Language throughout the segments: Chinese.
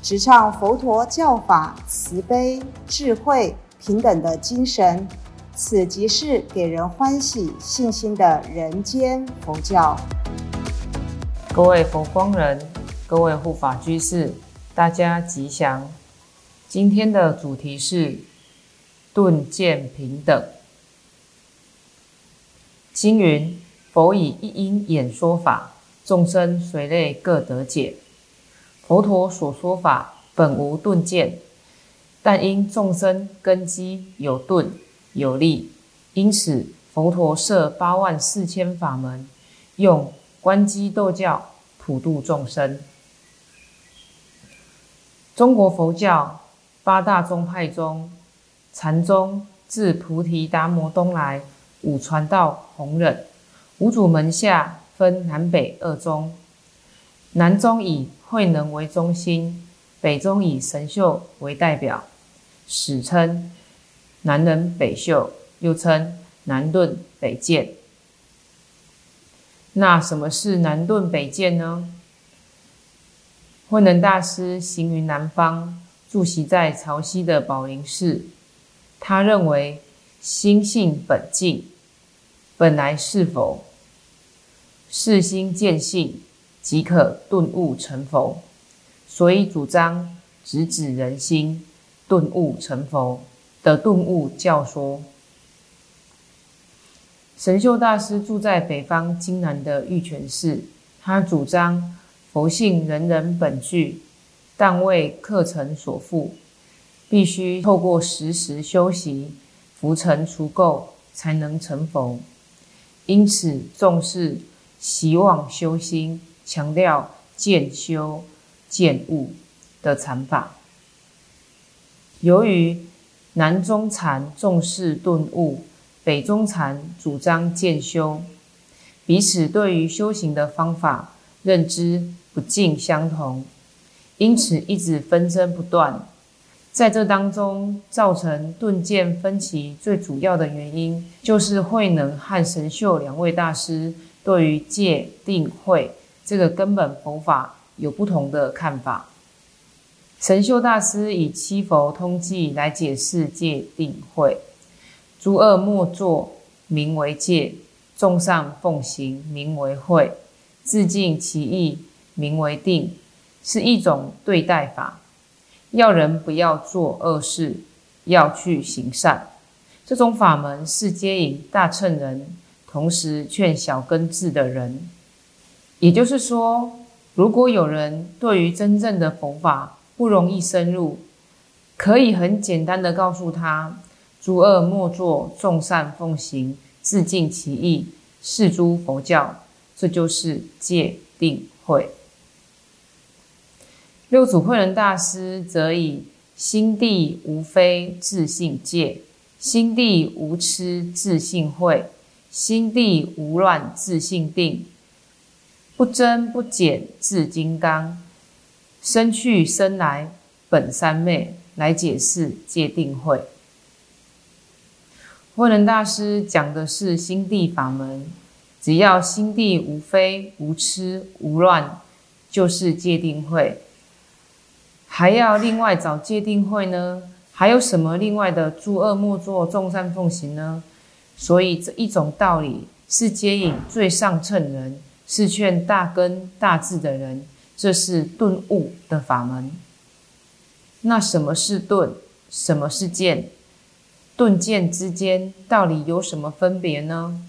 直唱佛陀教法慈悲、智慧、平等的精神，此即是给人欢喜、信心的人间佛教。各位佛光人，各位护法居士，大家吉祥。今天的主题是顿见平等。经云：佛以一因演说法，众生随类各得解。佛陀所说法本无顿见，但因众生根基有顿有利，因此佛陀设八万四千法门，用观机斗教普度众生。中国佛教八大宗派中，禅宗自菩提达摩东来，五传道弘忍，五祖门下分南北二宗，南宗以慧能为中心，北宗以神秀为代表，史称南人北秀，又称南顿北渐。那什么是南顿北渐呢？慧能大师行于南方，住席在潮汐的宝林寺。他认为心性本净，本来是否是心见性。即可顿悟成佛，所以主张直指人心，顿悟成佛的顿悟教说。神秀大师住在北方京南的玉泉寺，他主张佛性人人本具，但为课程所缚，必须透过时时修习，浮尘除垢，才能成佛。因此重视希望修心。强调渐修渐悟的禅法。由于南中禅重视顿悟，北中禅主张渐修，彼此对于修行的方法认知不尽相同，因此一直纷争不断。在这当中，造成顿渐分歧最主要的原因，就是慧能和神秀两位大师对于戒定慧。这个根本佛法有不同的看法。神秀大师以七佛通记来解释戒定慧：诸恶莫作，名为戒；众善奉行，名为慧；自尽其意，名为定。是一种对待法，要人不要做恶事，要去行善。这种法门是接引大乘人，同时劝小根智的人。也就是说，如果有人对于真正的佛法不容易深入，可以很简单的告诉他：诸恶莫作，众善奉行，自尽其意，是诸佛教。这就是戒定慧。六祖慧能大师则以心地无非自性戒，心地无痴自性慧，心地无乱自性定。不增不减，至金刚，生去生来本三昧，来解释戒定慧。慧能大师讲的是心地法门，只要心地无非无痴无乱，就是戒定慧。还要另外找戒定慧呢？还有什么另外的诸恶莫作，众善奉行呢？所以这一种道理是接引最上乘人。是劝大根大智的人，这是顿悟的法门。那什么是顿？什么是渐？顿渐之间到底有什么分别呢？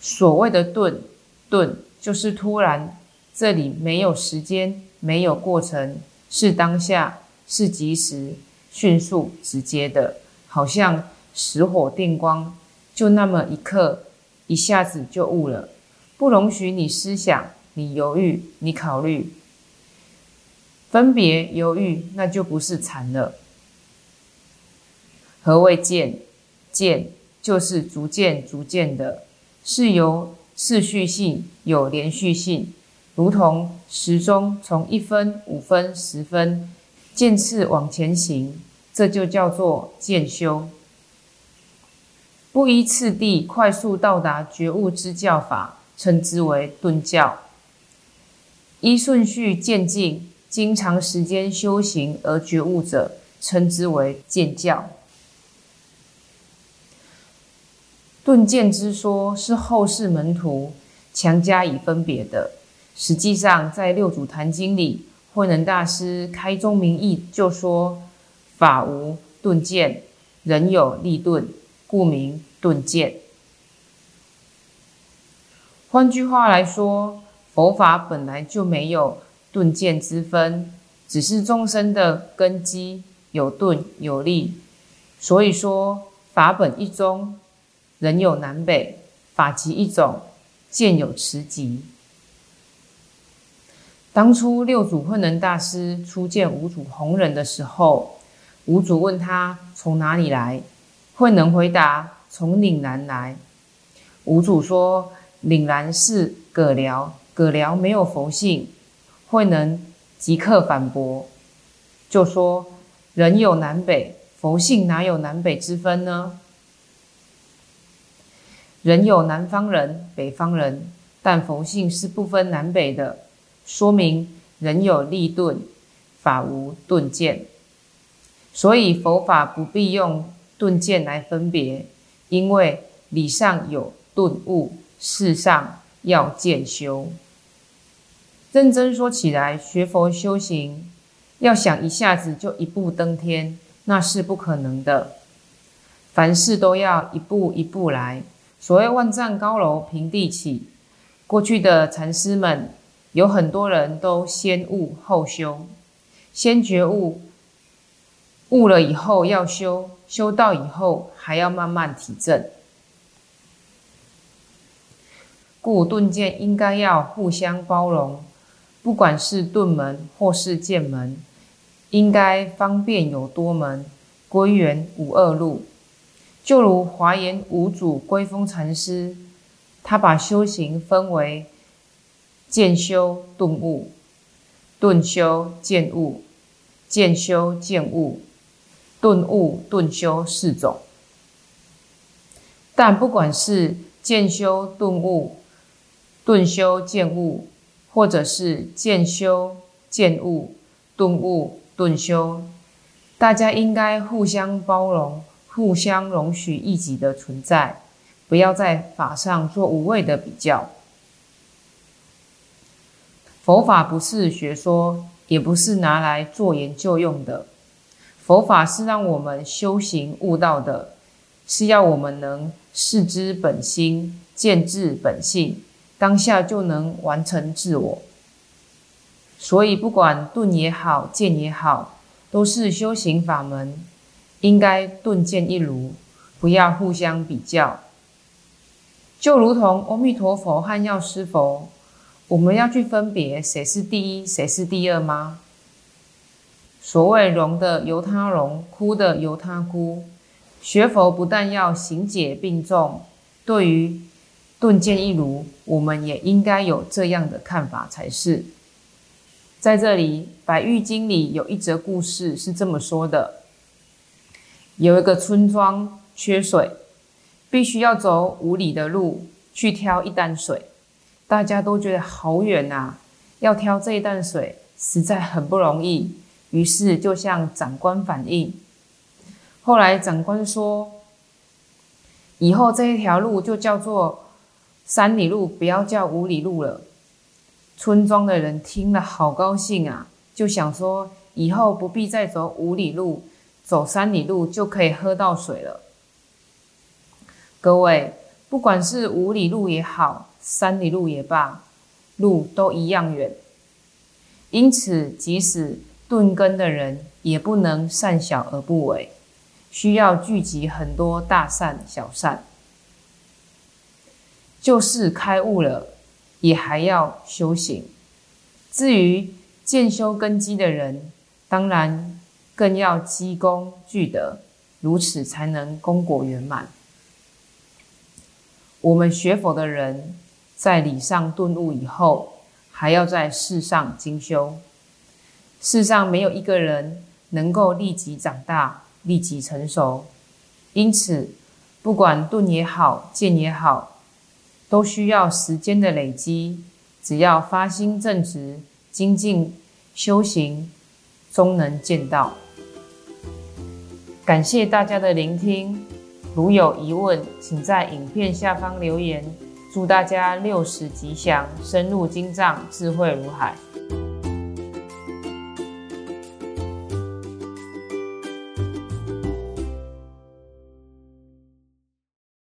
所谓的顿，顿就是突然，这里没有时间，没有过程，是当下，是即时，迅速直接的，好像石火电光，就那么一刻，一下子就悟了。不容许你思想，你犹豫，你考虑。分别犹豫，那就不是禅了。何谓渐？渐就是逐渐、逐渐的，是由次序性有连续性，如同时钟从一分、五分、十分渐次往前行，这就叫做渐修。不依次第快速到达觉悟之教法，称之为顿教；依顺序渐进。经长时间修行而觉悟者，称之为渐教。顿渐之说是后世门徒强加以分别的。实际上，在《六祖坛经》里，慧能大师开宗明义就说：“法无顿渐，人有立顿，故名顿渐。”换句话来说，佛法本来就没有。顿渐之分，只是众生的根基有顿有立，所以说法本一宗，人有南北，法即一种，渐有迟疾。当初六祖慧能大师初见五祖弘忍的时候，五祖问他从哪里来，慧能回答从岭南来。五祖说岭南是葛寮，葛寮没有佛性。慧能即刻反驳，就说：“人有南北，佛性哪有南北之分呢？人有南方人、北方人，但佛性是不分南北的。说明人有立顿，法无顿渐。所以佛法不必用顿渐来分别，因为理上有顿悟，世上要渐修。”认真说起来，学佛修行，要想一下子就一步登天，那是不可能的。凡事都要一步一步来。所谓万丈高楼平地起，过去的禅师们有很多人都先悟后修，先觉悟，悟了以后要修，修到以后还要慢慢体证。故顿渐应该要互相包容。不管是顿门或是剑门，应该方便有多门，归元无二路。就如华严五祖归峰禅师，他把修行分为渐修顿悟、顿修渐悟、渐修渐悟、顿悟顿修四种。但不管是渐修顿悟、顿修见悟，或者是渐修见悟、顿悟顿修，大家应该互相包容、互相容许异己的存在，不要在法上做无谓的比较。佛法不是学说，也不是拿来做研究用的。佛法是让我们修行悟道的，是要我们能视之本心，见智本性。当下就能完成自我，所以不管顿也好，渐也好，都是修行法门，应该顿渐一如，不要互相比较。就如同阿弥陀佛和药师佛，我们要去分别谁是第一，谁是第二吗？所谓容的由他容，哭的由他哭。学佛不但要行解并重，对于。顿渐一如，我们也应该有这样的看法才是。在这里，《百喻经》里有一则故事是这么说的：有一个村庄缺水，必须要走五里的路去挑一担水，大家都觉得好远啊，要挑这一担水实在很不容易，于是就向长官反映。后来长官说：“以后这一条路就叫做……”三里路不要叫五里路了，村庄的人听了好高兴啊，就想说以后不必再走五里路，走三里路就可以喝到水了。各位，不管是五里路也好，三里路也罢，路都一样远。因此，即使顿根的人也不能善小而不为，需要聚集很多大善小善。就是开悟了，也还要修行。至于渐修根基的人，当然更要积功聚德，如此才能功果圆满。我们学佛的人，在理上顿悟以后，还要在事上精修。世上没有一个人能够立即长大、立即成熟，因此，不管顿也好、见也好，都需要时间的累积。只要发心正直、精进修行，终能见到。感谢大家的聆听，如有疑问，请在影片下方留言。祝大家六十吉祥，深入经藏，智慧如海。